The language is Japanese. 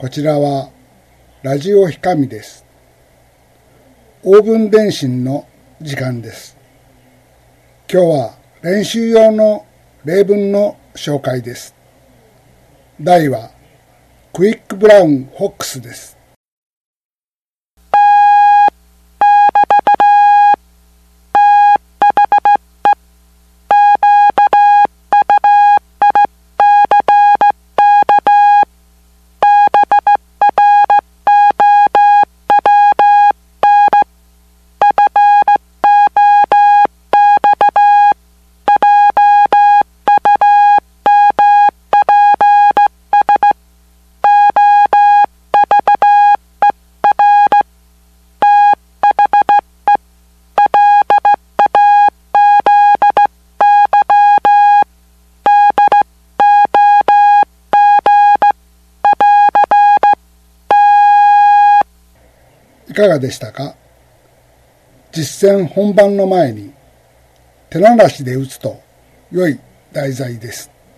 こちらはラジオひかみです。オーブン電信の時間です。今日は練習用の例文の紹介です。題はクイックブラウンフォックスです。いかがでしたか？実践本番の前に手慣らしで打つと良い題材です。